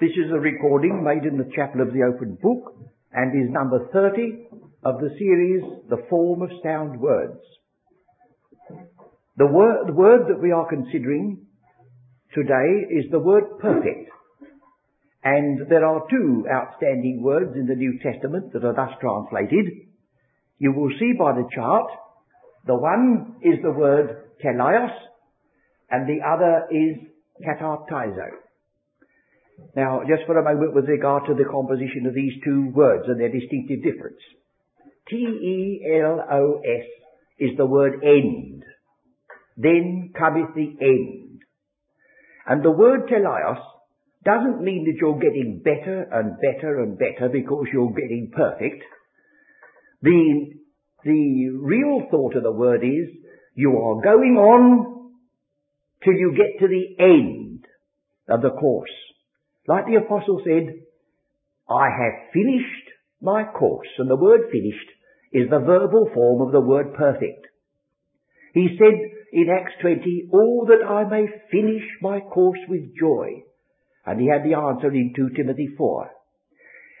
This is a recording made in the Chapel of the Open Book and is number 30 of the series The Form of Sound Words. The word, the word that we are considering today is the word perfect. And there are two outstanding words in the New Testament that are thus translated. You will see by the chart, the one is the word teleios, and the other is katartizo. Now, just for a moment with regard to the composition of these two words and their distinctive difference. T-E-L-O-S is the word end. Then cometh the end. And the word teleios doesn't mean that you're getting better and better and better because you're getting perfect. The, the real thought of the word is you are going on till you get to the end of the course. Like the apostle said, I have finished my course. And the word finished is the verbal form of the word perfect. He said in Acts 20, all that I may finish my course with joy and he had the answer in 2 Timothy 4.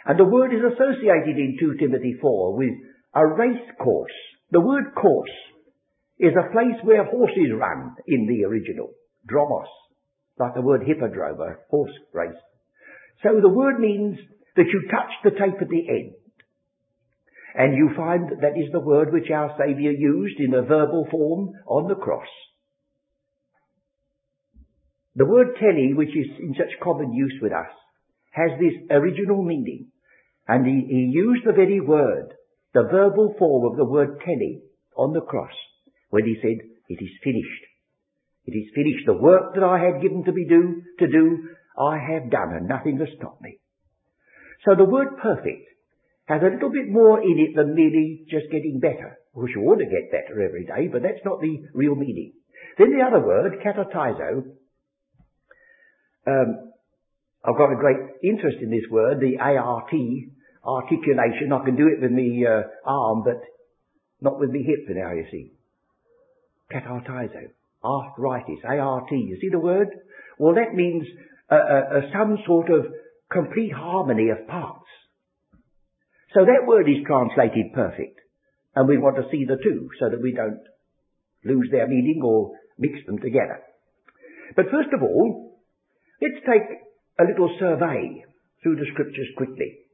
And the word is associated in 2 Timothy 4 with a race course. The word course is a place where horses run in the original. Dromos. Like the word hippodrome, a horse race. So the word means that you touch the tape at the end. And you find that that is the word which our Saviour used in a verbal form on the cross. The word tele, which is in such common use with us, has this original meaning. And he, he used the very word, the verbal form of the word tele on the cross when he said, it is finished. It is finished. The work that I had given to be do, to do, I have done and nothing has stopped me. So the word perfect has a little bit more in it than merely just getting better. Of course you want to get better every day, but that's not the real meaning. Then the other word, katartizo, um, I've got a great interest in this word, the ART, articulation. I can do it with my uh, arm, but not with my hip for now, you see. Katartizo. Arthritis. ART. You see the word? Well, that means some sort of complete harmony of parts. So that word is translated perfect. And we want to see the two so that we don't lose their meaning or mix them together. But first of all, Let's take a little survey through the scriptures quickly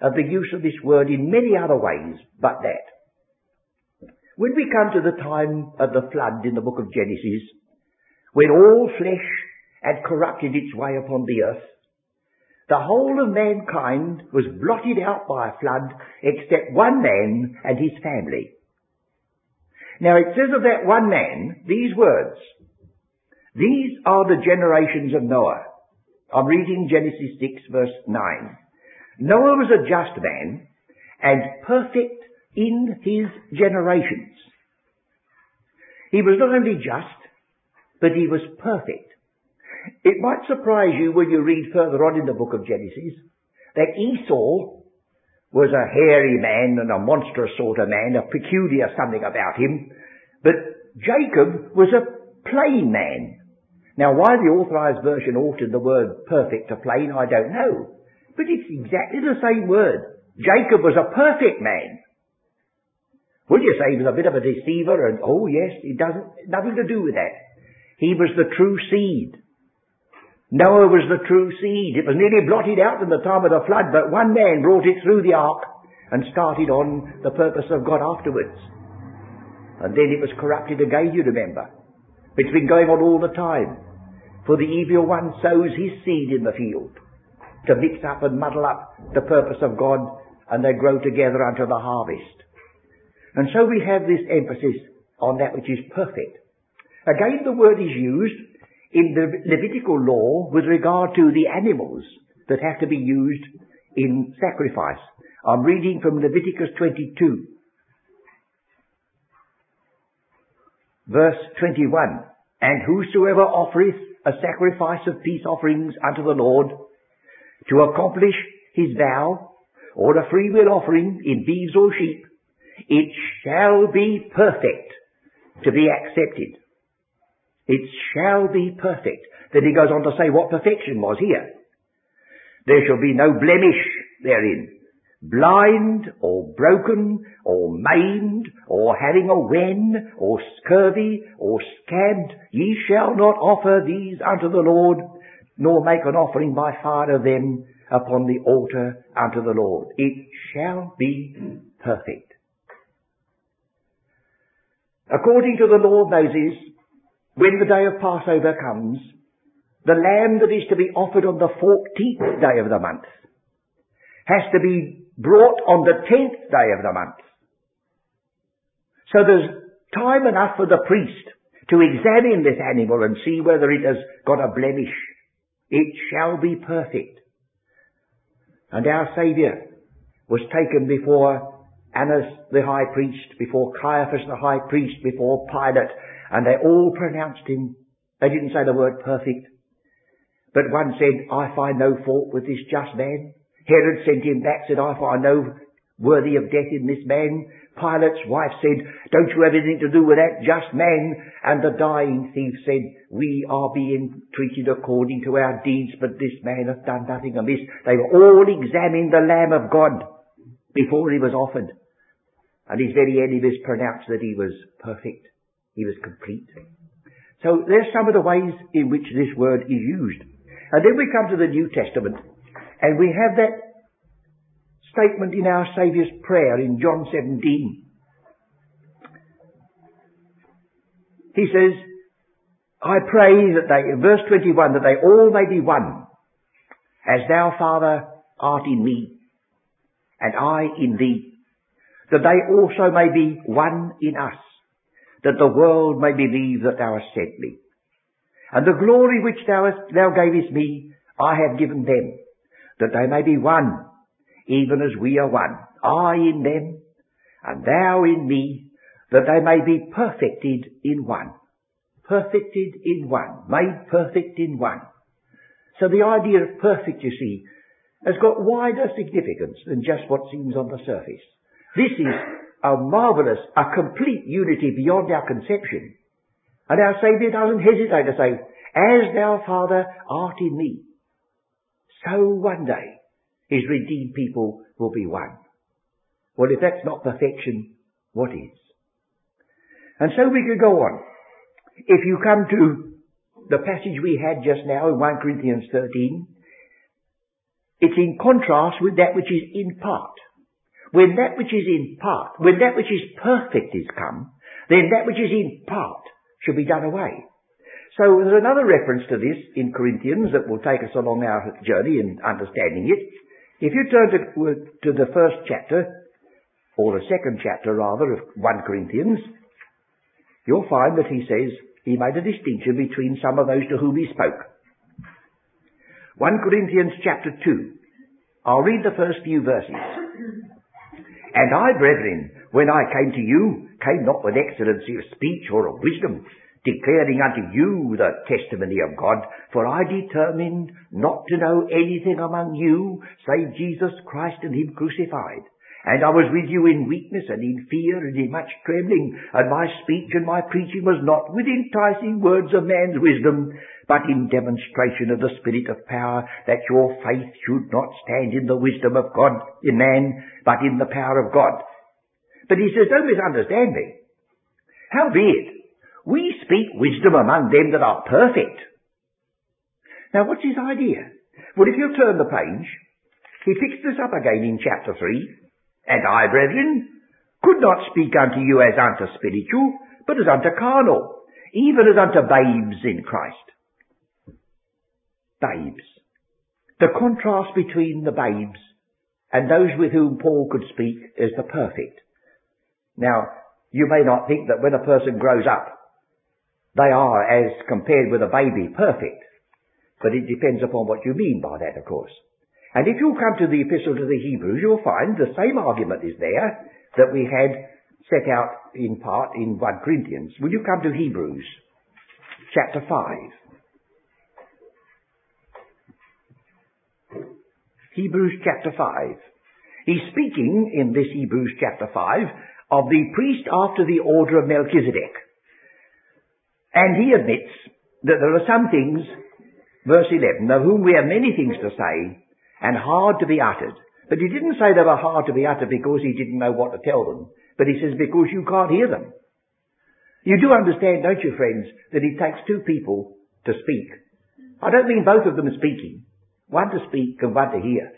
of the use of this word in many other ways but that. When we come to the time of the flood in the book of Genesis, when all flesh had corrupted its way upon the earth, the whole of mankind was blotted out by a flood except one man and his family. Now it says of that one man these words, these are the generations of Noah. I'm reading Genesis 6 verse 9. Noah was a just man and perfect in his generations. He was not only just, but he was perfect. It might surprise you when you read further on in the book of Genesis that Esau was a hairy man and a monstrous sort of man, a peculiar something about him, but Jacob was a plain man. Now, why the authorized version altered the word perfect to plain, I don't know. But it's exactly the same word. Jacob was a perfect man. Would you say he was a bit of a deceiver and, oh yes, it doesn't, nothing to do with that. He was the true seed. Noah was the true seed. It was nearly blotted out in the time of the flood, but one man brought it through the ark and started on the purpose of God afterwards. And then it was corrupted again, you remember. It's been going on all the time. For the evil one sows his seed in the field to mix up and muddle up the purpose of God and they grow together unto the harvest. And so we have this emphasis on that which is perfect. Again, the word is used in the Levitical law with regard to the animals that have to be used in sacrifice. I'm reading from Leviticus 22, verse 21. And whosoever offereth a sacrifice of peace offerings unto the Lord to accomplish his vow or a freewill offering in beeves or sheep, it shall be perfect to be accepted. It shall be perfect. Then he goes on to say what perfection was here. There shall be no blemish therein. Blind, or broken, or maimed, or having a wen, or scurvy, or scabbed, ye shall not offer these unto the Lord, nor make an offering by fire of them upon the altar unto the Lord. It shall be perfect. According to the law of Moses, when the day of Passover comes, the lamb that is to be offered on the 14th day of the month has to be brought on the 10th day of the month. So there's time enough for the priest to examine this animal and see whether it has got a blemish. It shall be perfect. And our Saviour was taken before Annas the high priest, before Caiaphas the high priest, before Pilate, and they all pronounced him. They didn't say the word perfect. But one said, I find no fault with this just man. Herod sent him back, said, I find no worthy of death in this man. Pilate's wife said, don't you have anything to do with that just man? And the dying thief said, we are being treated according to our deeds, but this man hath done nothing amiss. They all examined the Lamb of God before he was offered. And his very enemies pronounced that he was perfect. He was complete. So there's some of the ways in which this word is used. And then we come to the New Testament, and we have that statement in our Saviour's prayer in John 17. He says, I pray that they, verse 21, that they all may be one, as thou, Father, art in me, and I in thee, that they also may be one in us, that the world may believe that thou hast sent me. And the glory which thou, hast, thou gavest me, I have given them, that they may be one, even as we are one. I in them, and thou in me, that they may be perfected in one. Perfected in one. Made perfect in one. So the idea of perfect, you see, has got wider significance than just what seems on the surface. This is a marvellous, a complete unity beyond our conception. And our Saviour doesn't hesitate to say, As thou, Father, art in me, so one day his redeemed people will be one. Well, if that's not perfection, what is? And so we could go on. If you come to the passage we had just now in 1 Corinthians 13, it's in contrast with that which is in part. When that which is in part, when that which is perfect is come, then that which is in part should be done away. So there's another reference to this in Corinthians that will take us along our journey in understanding it. If you turn to, uh, to the first chapter, or the second chapter rather, of 1 Corinthians, you'll find that he says he made a distinction between some of those to whom he spoke. 1 Corinthians chapter 2. I'll read the first few verses. And I, brethren, when I came to you, came not with excellency of speech or of wisdom, declaring unto you the testimony of God, for I determined not to know anything among you save Jesus Christ and Him crucified. And I was with you in weakness and in fear and in much trembling, and my speech and my preaching was not with enticing words of man's wisdom, but in demonstration of the Spirit of power, that your faith should not stand in the wisdom of God, in man, but in the power of God. But he says, don't misunderstand me. Howbeit, we speak wisdom among them that are perfect. Now what's his idea? Well, if you turn the page, he picks this up again in chapter 3. And I, brethren, could not speak unto you as unto spiritual, but as unto carnal, even as unto babes in Christ. Babes. The contrast between the babes and those with whom Paul could speak is the perfect. Now, you may not think that when a person grows up, they are, as compared with a baby, perfect. But it depends upon what you mean by that, of course. And if you come to the Epistle to the Hebrews, you'll find the same argument is there that we had set out in part in 1 Corinthians. Will you come to Hebrews chapter 5? Hebrews chapter 5. He's speaking in this Hebrews chapter 5 of the priest after the order of Melchizedek. And he admits that there are some things, verse 11, of whom we have many things to say, and hard to be uttered. But he didn't say they were hard to be uttered because he didn't know what to tell them. But he says because you can't hear them. You do understand, don't you, friends, that it takes two people to speak. I don't mean both of them speaking. One to speak and one to hear.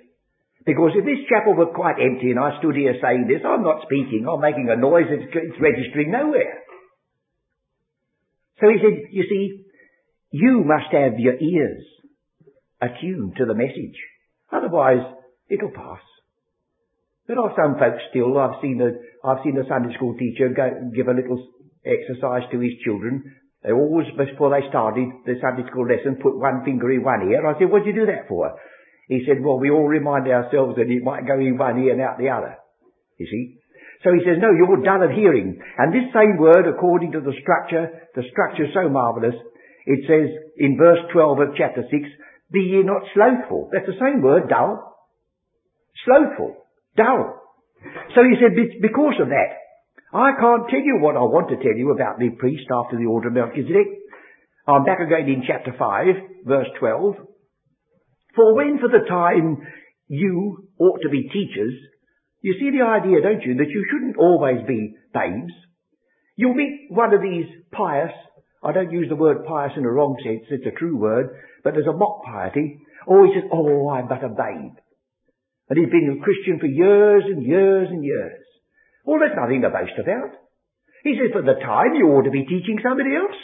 Because if this chapel were quite empty and I stood here saying this, I'm not speaking, I'm making a noise, it's, it's registering nowhere. So he said, you see, you must have your ears attuned to the message. Otherwise, it'll pass. There are some folks still, I've seen a, I've seen a Sunday school teacher go, give a little exercise to his children. They always, before they started the Sunday school lesson, put one finger in one ear. I said, what do you do that for? He said, well, we all remind ourselves that it might go in one ear and out the other. You see? So he says, no, you're dull of hearing. And this same word, according to the structure, the structure is so marvellous, it says in verse 12 of chapter 6, be ye not slothful. That's the same word, dull. Slothful. Dull. So he said, because of that, I can't tell you what I want to tell you about the priest after the order of Melchizedek. I'm back again in chapter 5, verse 12. For when for the time you ought to be teachers, you see the idea, don't you, that you shouldn't always be babes. You'll meet one of these pious, I don't use the word pious in a wrong sense, it's a true word, but there's a mock piety. Oh, he says, oh, I'm but a babe. And he's been a Christian for years and years and years. Well, there's nothing to boast about. He says, for the time you ought to be teaching somebody else.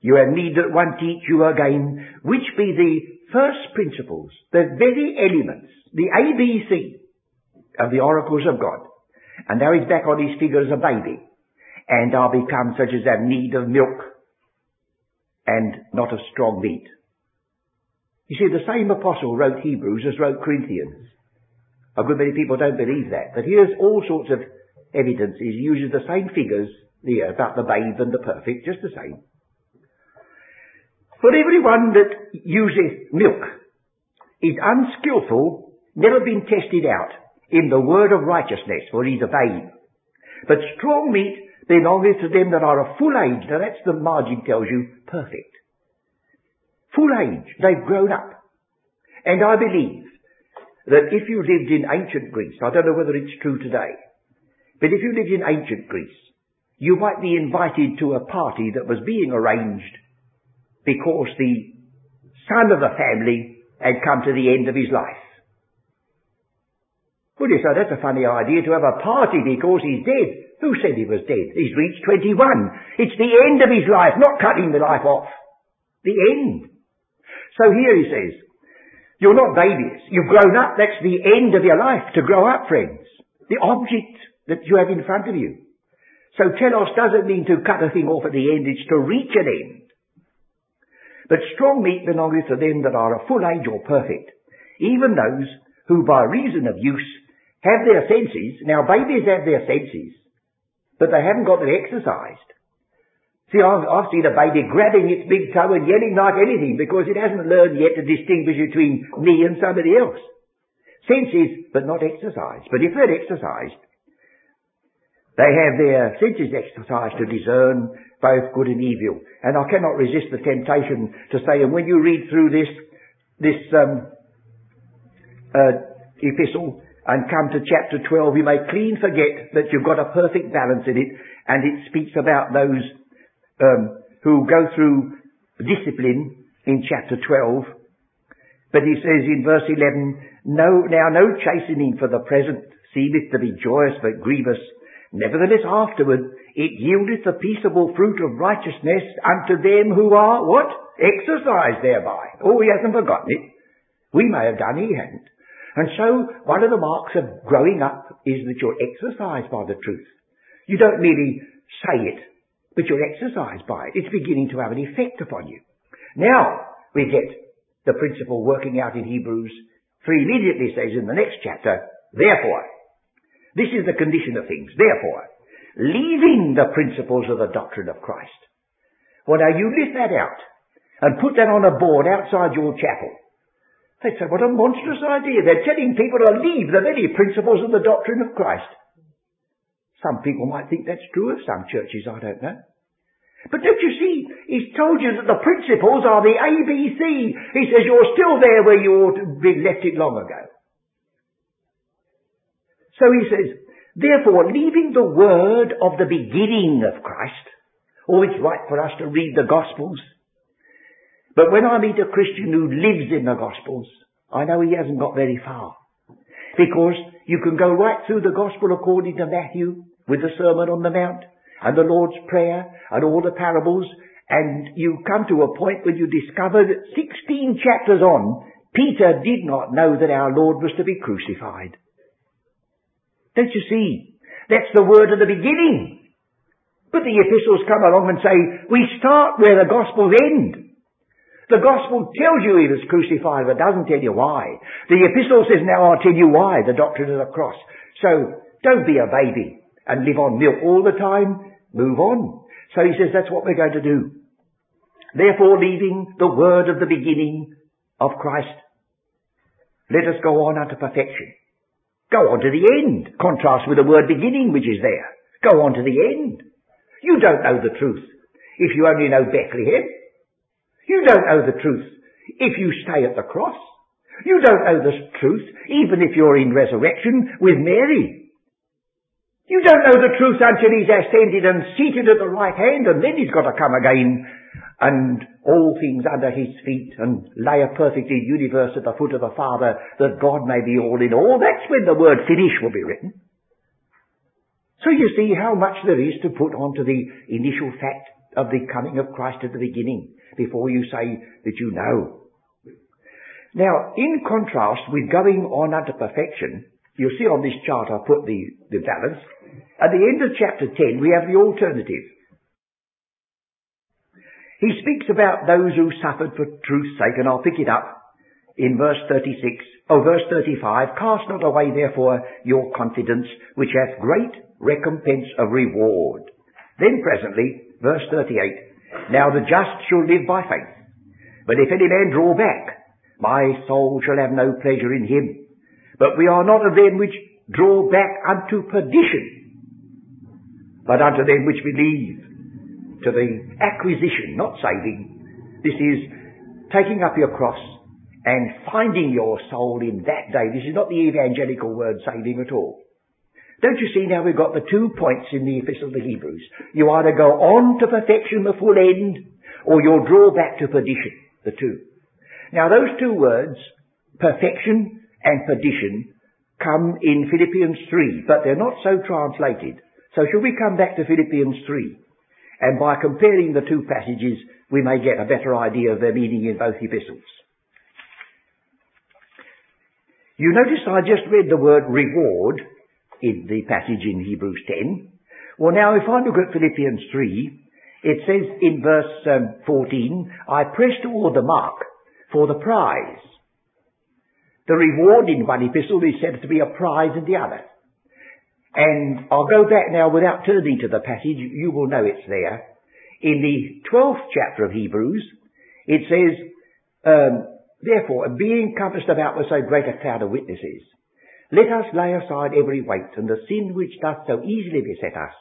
You have need that one teach you again, which be the first principles, the very elements, the ABC of the oracles of God. And now he's back on his figure as a baby. And are become such as have need of milk and not of strong meat. You see, the same apostle wrote Hebrews as wrote Corinthians. A good many people don't believe that. But here's all sorts of evidence. He uses the same figures here about the babe and the perfect, just the same. For everyone that useth milk is unskillful, never been tested out, in the word of righteousness, for he's a babe. But strong meat belongeth to them that are of full age. Now that's the margin tells you perfect. Full age. They've grown up. And I believe that if you lived in ancient Greece, I don't know whether it's true today, but if you lived in ancient Greece, you might be invited to a party that was being arranged because the son of the family had come to the end of his life. Well, you say, that's a funny idea to have a party because he's dead. Who said he was dead? He's reached 21. It's the end of his life, not cutting the life off. The end. So here he says, you're not babies. You've grown up. That's the end of your life, to grow up, friends. The object that you have in front of you. So telos doesn't mean to cut a thing off at the end, it's to reach an end. But strong meat belongeth to them that are of full age or perfect, even those who by reason of use have their senses. Now babies have their senses, but they haven't got them exercised. See, I've, I've seen a baby grabbing its big toe and yelling like anything because it hasn't learned yet to distinguish between me and somebody else. Senses, but not exercised. But if they're exercised, they have their senses exercised to discern both good and evil. And I cannot resist the temptation to say, and when you read through this, this um, uh, epistle, and come to chapter 12, you may clean forget that you've got a perfect balance in it, and it speaks about those um, who go through discipline in chapter 12. But he says in verse 11, no, now no chastening for the present seemeth to be joyous but grievous. Nevertheless afterward it yieldeth the peaceable fruit of righteousness unto them who are, what? Exercised thereby. Oh, he hasn't forgotten it. We may have done, he hadn't. And so one of the marks of growing up is that you're exercised by the truth. You don't merely say it, but you're exercised by it. It's beginning to have an effect upon you. Now we get the principle working out in Hebrews 3 immediately says in the next chapter, therefore, this is the condition of things, therefore, leaving the principles of the doctrine of Christ. Well now you lift that out and put that on a board outside your chapel they say, what a monstrous idea. They're telling people to leave the very principles of the doctrine of Christ. Some people might think that's true of some churches, I don't know. But don't you see, He's told you that the principles are the ABC. He says you're still there where you ought to be left it long ago. So he says, therefore, leaving the word of the beginning of Christ, oh, it's right for us to read the Gospels. But when I meet a Christian who lives in the Gospels, I know he hasn't got very far. Because you can go right through the Gospel according to Matthew with the Sermon on the Mount and the Lord's Prayer and all the parables and you come to a point where you discover that 16 chapters on, Peter did not know that our Lord was to be crucified. Don't you see? That's the word of the beginning. But the epistles come along and say, we start where the Gospels end. The Gospel tells you he was crucified, but doesn't tell you why. The epistle says, now I'll tell you why, the doctrine of the cross. So, don't be a baby and live on milk all the time. Move on. So he says that's what we're going to do. Therefore, leaving the word of the beginning of Christ, let us go on unto perfection. Go on to the end. Contrast with the word beginning which is there. Go on to the end. You don't know the truth if you only know Bethlehem. You don't know the truth if you stay at the cross. You don't know the truth even if you're in resurrection with Mary. You don't know the truth until he's ascended and seated at the right hand and then he's got to come again and all things under his feet and lay a perfect universe at the foot of the Father that God may be all in all. That's when the word finish will be written. So you see how much there is to put onto the initial fact of the coming of Christ at the beginning before you say that you know. Now, in contrast with going on unto perfection, you'll see on this chart I've put the, the balance. At the end of chapter 10, we have the alternative. He speaks about those who suffered for truth's sake, and I'll pick it up in verse 36, oh verse 35, cast not away therefore your confidence, which hath great recompense of reward. Then presently, verse 38, now the just shall live by faith. But if any man draw back, my soul shall have no pleasure in him. But we are not of them which draw back unto perdition, but unto them which believe to the acquisition, not saving. This is taking up your cross and finding your soul in that day. This is not the evangelical word saving at all. Don't you see now we've got the two points in the epistle of the Hebrews. You either go on to perfection, the full end, or you'll draw back to perdition, the two. Now those two words, perfection and perdition, come in Philippians 3, but they're not so translated. So shall we come back to Philippians 3? And by comparing the two passages, we may get a better idea of their meaning in both epistles. You notice I just read the word reward in the passage in Hebrews 10. Well now if I look at Philippians 3, it says in verse um, 14, I press toward the mark for the prize. The reward in one epistle is said to be a prize in the other. And I'll go back now without turning to the passage. You will know it's there. In the 12th chapter of Hebrews, it says, um, Therefore, being compassed about with so great a cloud of witnesses, let us lay aside every weight and the sin which doth so easily beset us,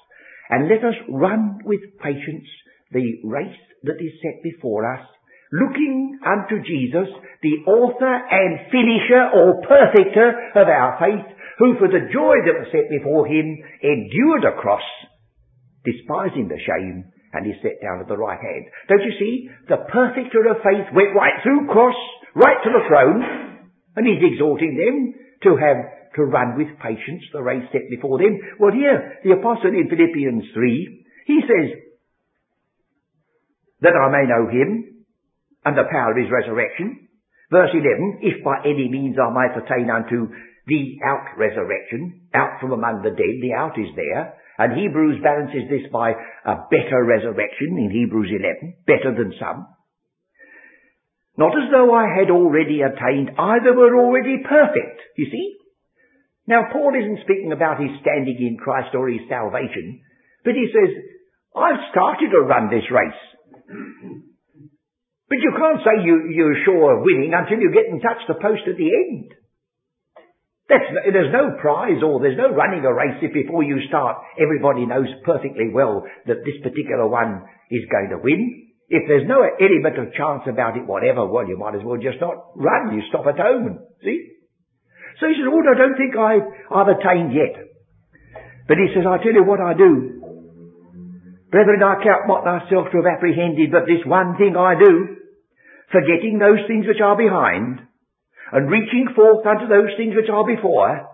and let us run with patience the race that is set before us, looking unto Jesus, the author and finisher or perfecter of our faith, who for the joy that was set before him endured a cross, despising the shame, and is set down at the right hand. Don't you see? The perfecter of faith went right through cross, right to the throne, and he's exhorting them to have to run with patience the race set before them. Well here, the apostle in Philippians 3, he says, that I may know him and the power of his resurrection. Verse 11, if by any means I might attain unto the out resurrection, out from among the dead, the out is there, and Hebrews balances this by a better resurrection in Hebrews 11, better than some. Not as though I had already attained, either were already perfect, you see. Now Paul isn't speaking about his standing in Christ or his salvation, but he says, I've started to run this race. But you can't say you, you're sure of winning until you get and touch the post at the end. That's, there's no prize or there's no running a race if before you start everybody knows perfectly well that this particular one is going to win. If there's no element of chance about it, whatever, well, you might as well just not run. You stop at home see. So he says, oh, I don't think I, I've attained yet. But he says, I tell you what I do. Brethren, I count not myself to have apprehended, but this one thing I do, forgetting those things which are behind, and reaching forth unto those things which are before,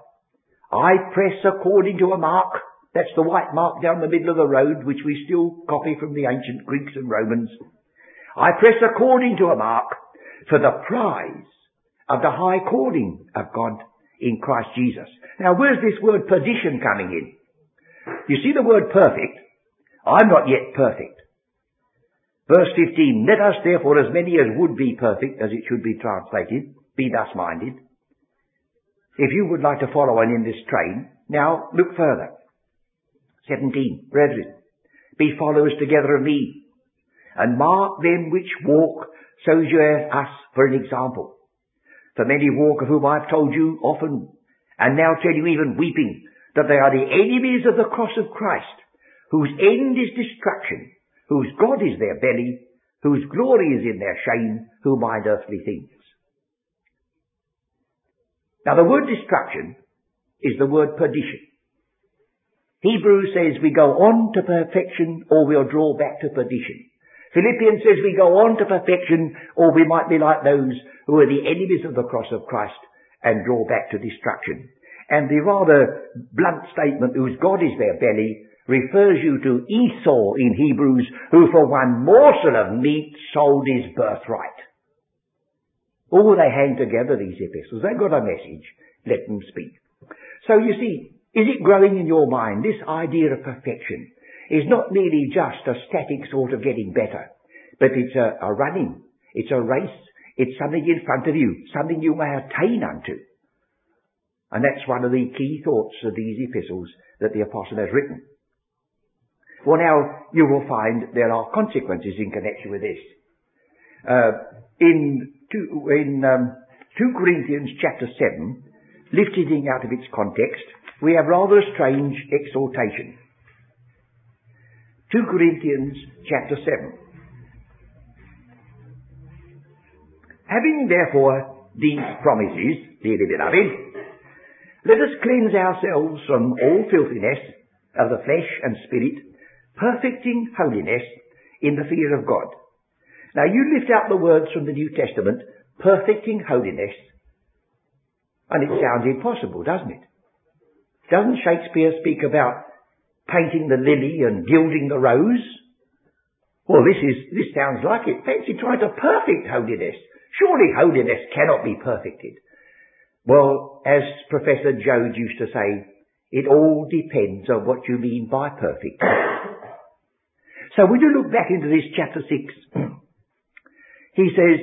I press according to a mark, that's the white mark down the middle of the road, which we still copy from the ancient Greeks and Romans. I press according to a mark for the prize of the high calling of God in Christ Jesus. Now where's this word perdition coming in? You see the word perfect? I'm not yet perfect. Verse 15, let us therefore as many as would be perfect, as it should be translated, be thus minded. If you would like to follow on in this train, now look further. 17, brethren, be followers together of me, and mark them which walk, so as you have us for an example. For many walk of whom I have told you often, and now tell you even weeping, that they are the enemies of the cross of Christ, whose end is destruction, whose God is their belly, whose glory is in their shame, who mind earthly things. Now the word destruction is the word perdition. Hebrews says we go on to perfection or we'll draw back to perdition. Philippians says we go on to perfection or we might be like those who are the enemies of the cross of Christ and draw back to destruction. And the rather blunt statement, whose God is their belly, refers you to Esau in Hebrews, who for one morsel of meat sold his birthright. Oh, they hang together, these epistles. They've got a message. Let them speak. So you see, is it growing in your mind? This idea of perfection is not merely just a static sort of getting better, but it's a, a running. It's a race. It's something in front of you, something you may attain unto. And that's one of the key thoughts of these epistles that the apostle has written. Well, now you will find there are consequences in connection with this. Uh, in two, in um, 2 Corinthians chapter 7, lifting out of its context, we have rather a strange exhortation. 2 Corinthians chapter 7. Having therefore these promises, dearly beloved, let us cleanse ourselves from all filthiness of the flesh and spirit, perfecting holiness in the fear of God. Now you lift out the words from the New Testament, perfecting holiness, and it sounds impossible, doesn't it? Doesn't Shakespeare speak about painting the lily and gilding the rose? Well, this is, this sounds like it. Fancy trying to perfect holiness. Surely holiness cannot be perfected. Well, as Professor Joad used to say, it all depends on what you mean by perfect. So when you look back into this chapter 6, he says,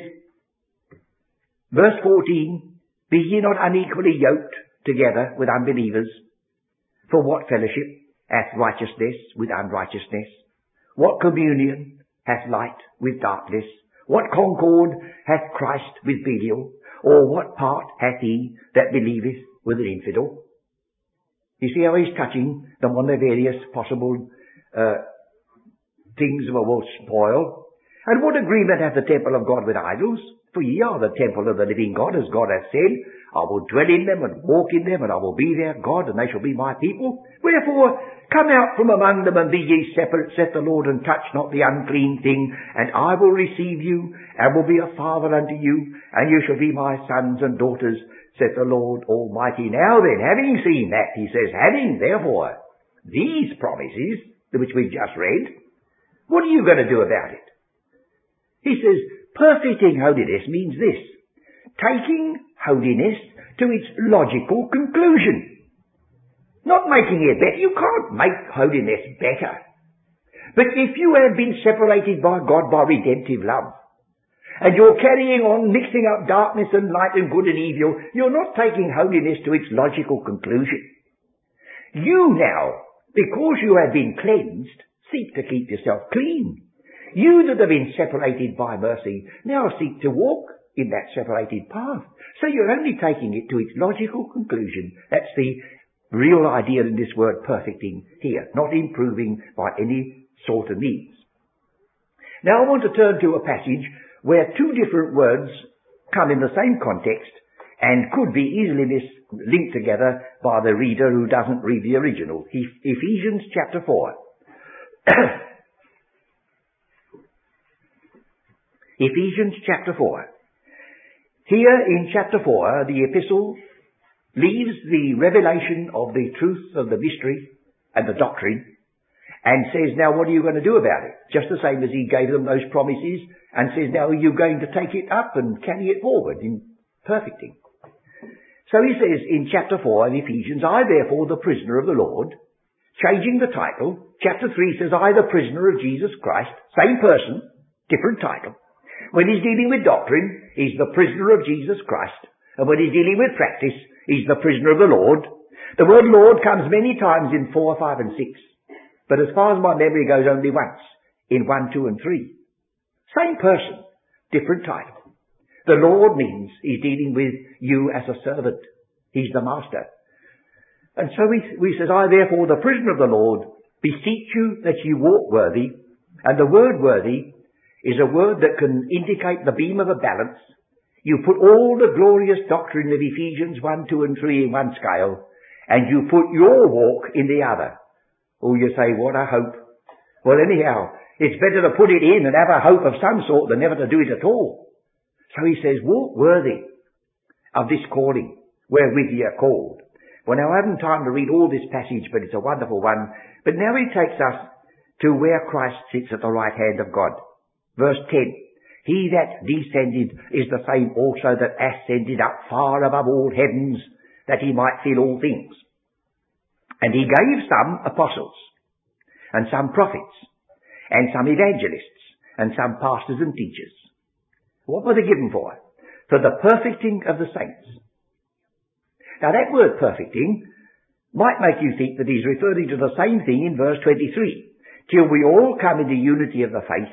verse 14, Be ye not unequally yoked together with unbelievers. For what fellowship hath righteousness with unrighteousness? What communion hath light with darkness? What concord hath Christ with Belial? Or what part hath he that believeth with an infidel? You see how he's touching them on the various possible uh, things that will spoil. And what agreement hath the temple of God with idols? For ye are the temple of the living God, as God hath said, I will dwell in them and walk in them, and I will be their God, and they shall be my people. Wherefore, come out from among them, and be ye separate, saith the Lord, and touch not the unclean thing, and I will receive you, and will be a father unto you, and you shall be my sons and daughters, saith the Lord Almighty. Now then, having seen that, he says, having therefore these promises, which we've just read, what are you going to do about it? He says, perfecting holiness means this. Taking holiness to its logical conclusion. Not making it better. You can't make holiness better. But if you have been separated by God by redemptive love, and you're carrying on mixing up darkness and light and good and evil, you're not taking holiness to its logical conclusion. You now, because you have been cleansed, Seek to keep yourself clean. You that have been separated by mercy now seek to walk in that separated path. So you're only taking it to its logical conclusion. That's the real idea in this word perfecting here, not improving by any sort of means. Now I want to turn to a passage where two different words come in the same context and could be easily linked together by the reader who doesn't read the original. Ephesians chapter 4. Ephesians chapter 4. Here in chapter 4, the epistle leaves the revelation of the truth of the mystery and the doctrine and says, now what are you going to do about it? Just the same as he gave them those promises and says, now are you going to take it up and carry it forward in perfecting? So he says in chapter 4 of Ephesians, I therefore the prisoner of the Lord, changing the title, chapter 3 says, I the prisoner of Jesus Christ, same person, different title. When he's dealing with doctrine, he's the prisoner of Jesus Christ. And when he's dealing with practice, he's the prisoner of the Lord. The word Lord comes many times in 4, 5 and 6. But as far as my memory goes, only once. In 1, 2 and 3. Same person, different title. The Lord means He's dealing with you as a servant. He's the master. And so he, he says, I therefore, the prisoner of the Lord, beseech you that you walk worthy. And the word worthy is a word that can indicate the beam of a balance. You put all the glorious doctrine of Ephesians 1, 2 and 3 in one scale, and you put your walk in the other. Oh, you say, what a hope. Well, anyhow, it's better to put it in and have a hope of some sort than never to do it at all. So he says, walk worthy of this calling wherewith ye are called. Well, now I haven't time to read all this passage, but it's a wonderful one. But now he takes us to where Christ sits at the right hand of God. Verse 10. He that descended is the same also that ascended up far above all heavens, that he might fill all things. And he gave some apostles, and some prophets, and some evangelists, and some pastors and teachers. What were they given for? For the perfecting of the saints. Now that word perfecting might make you think that he's referring to the same thing in verse 23. Till we all come into unity of the faith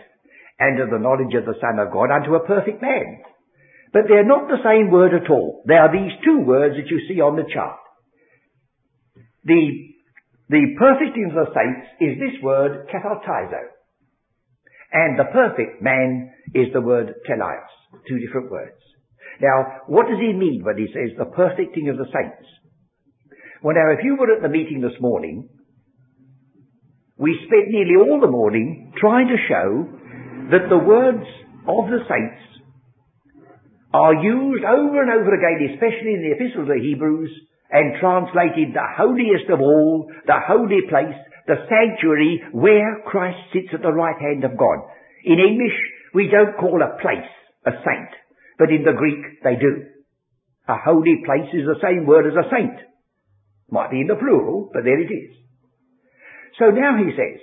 and of the knowledge of the Son of God unto a perfect man. But they're not the same word at all. They are these two words that you see on the chart. The, the perfecting of the saints is this word, katartizo. And the perfect man is the word teleios. Two different words. Now, what does he mean when he says the perfecting of the saints? Well now, if you were at the meeting this morning, we spent nearly all the morning trying to show that the words of the saints are used over and over again, especially in the epistles of Hebrews, and translated the holiest of all, the holy place, the sanctuary where Christ sits at the right hand of God. In English, we don't call a place a saint, but in the Greek they do. A holy place is the same word as a saint. Might be in the plural, but there it is. So now he says,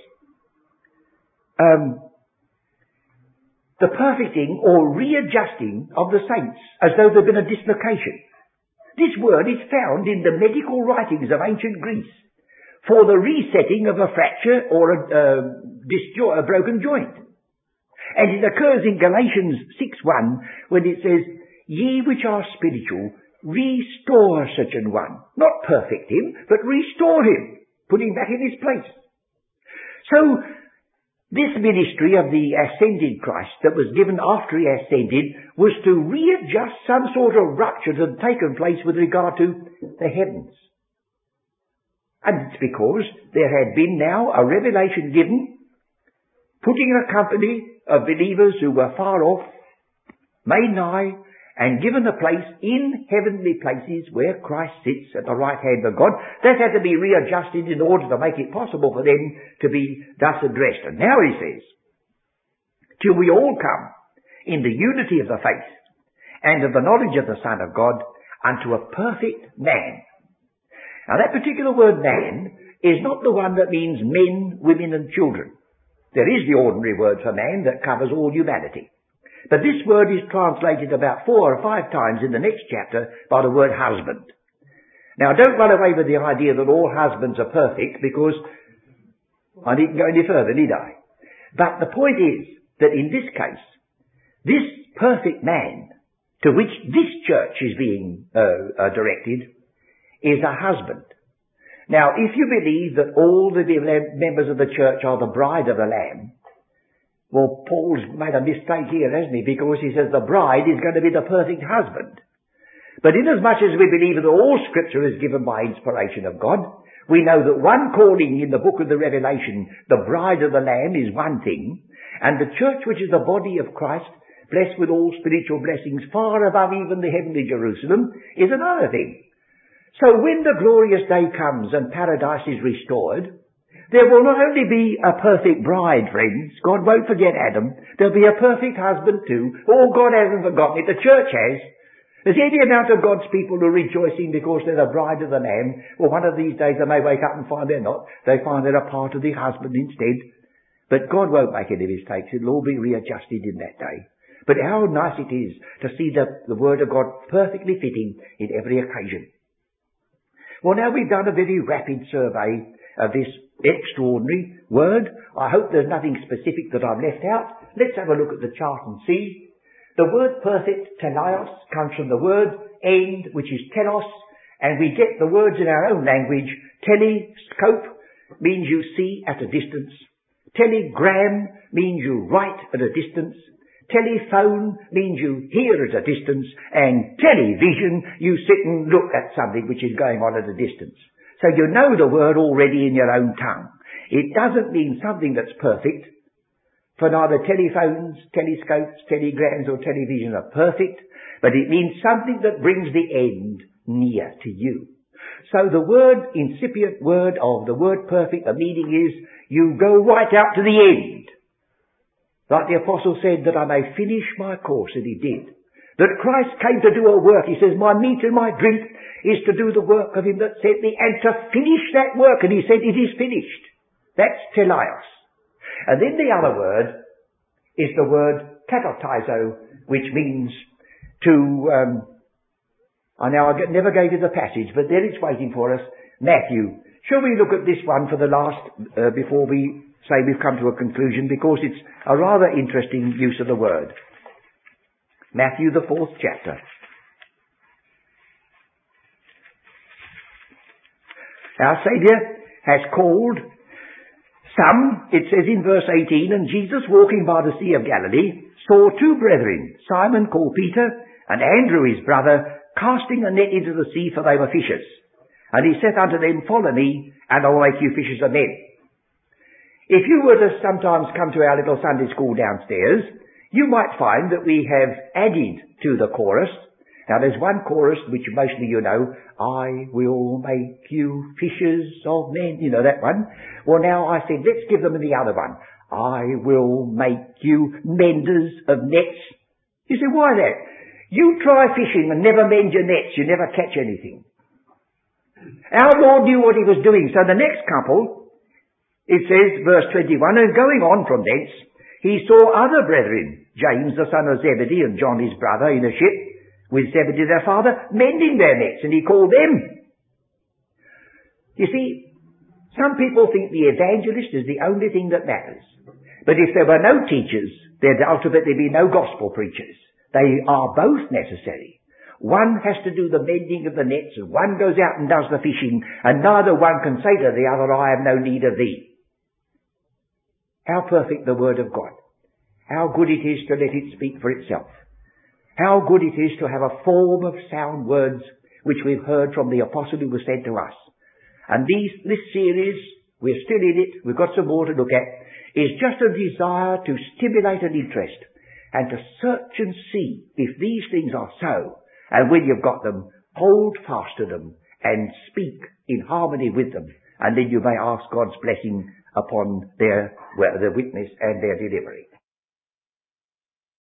um, the perfecting or readjusting of the saints as though there had been a dislocation. This word is found in the medical writings of ancient Greece for the resetting of a fracture or a, uh, disjo- a broken joint. And it occurs in Galatians 6.1 when it says, Ye which are spiritual, restore such an one. Not perfect him, but restore him. Put him back in his place. So, this ministry of the ascended Christ that was given after he ascended was to readjust some sort of rupture that had taken place with regard to the heavens. And it's because there had been now a revelation given, putting a company of believers who were far off, made nigh, and given a place in heavenly places where Christ sits at the right hand of God. That had to be readjusted in order to make it possible for them to be thus addressed. And now he says, till we all come in the unity of the faith and of the knowledge of the Son of God unto a perfect man. Now that particular word man is not the one that means men, women and children. There is the ordinary word for man that covers all humanity. But this word is translated about four or five times in the next chapter by the word husband. Now don't run away with the idea that all husbands are perfect because I didn't go any further, did I? But the point is that in this case, this perfect man to which this church is being uh, uh, directed is a husband. Now, if you believe that all the members of the church are the bride of the Lamb, Well, Paul's made a mistake here, hasn't he? Because he says the bride is going to be the perfect husband. But inasmuch as we believe that all scripture is given by inspiration of God, we know that one calling in the book of the Revelation, the bride of the Lamb, is one thing, and the church, which is the body of Christ, blessed with all spiritual blessings far above even the heavenly Jerusalem, is another thing. So when the glorious day comes and paradise is restored, there will not only be a perfect bride, friends. God won't forget Adam. There'll be a perfect husband too. Oh, God hasn't forgotten it. The church has. There's any amount of God's people who are rejoicing because they're the bride of the Lamb. Well, one of these days they may wake up and find they're not. They find they're a part of the husband instead. But God won't make any mistakes. It'll all be readjusted in that day. But how nice it is to see the, the Word of God perfectly fitting in every occasion. Well, now we've done a very rapid survey of this extraordinary word. I hope there's nothing specific that I've left out. Let's have a look at the chart and see. The word perfect, teleios, comes from the word end, which is telos, and we get the words in our own language. Telescope means you see at a distance. Telegram means you write at a distance. Telephone means you hear at a distance. And television, you sit and look at something which is going on at a distance. So you know the word already in your own tongue. It doesn't mean something that's perfect, for neither telephones, telescopes, telegrams or television are perfect, but it means something that brings the end near to you. So the word, incipient word of the word perfect, the meaning is you go right out to the end. Like the apostle said that I may finish my course, and he did. That Christ came to do a work. He says, my meat and my drink is to do the work of him that sent me and to finish that work. And he said, it is finished. That's teleios. And then the other word is the word katartizo, which means to, um, I now I never gave you the passage, but there it's waiting for us. Matthew. Shall we look at this one for the last, uh, before we say we've come to a conclusion, because it's a rather interesting use of the word. Matthew, the fourth chapter. Our Saviour has called some, it says in verse 18, and Jesus walking by the Sea of Galilee saw two brethren, Simon called Peter and Andrew his brother, casting a net into the sea for they were fishers. And he said unto them, follow me and I will make you fishers of men. If you were to sometimes come to our little Sunday school downstairs, you might find that we have added to the chorus. Now there's one chorus which mostly you know, I will make you fishers of men. You know that one? Well now I said, let's give them the other one. I will make you menders of nets. You say, why that? You try fishing and never mend your nets, you never catch anything. Our Lord knew what he was doing. So the next couple, it says, verse 21, and going on from thence, he saw other brethren, James the son of Zebedee and John his brother in a ship with Zebedee their father, mending their nets, and he called them. You see, some people think the evangelist is the only thing that matters. But if there were no teachers, there'd ultimately be no gospel preachers. They are both necessary. One has to do the mending of the nets, and one goes out and does the fishing, and neither one can say to the other, I have no need of thee. How perfect the Word of God. How good it is to let it speak for itself. How good it is to have a form of sound words which we've heard from the apostle who was sent to us. And these, this series, we're still in it, we've got some more to look at, is just a desire to stimulate an interest and to search and see if these things are so. And when you've got them, hold fast to them and speak in harmony with them. And then you may ask God's blessing upon their, well, their witness and their delivery.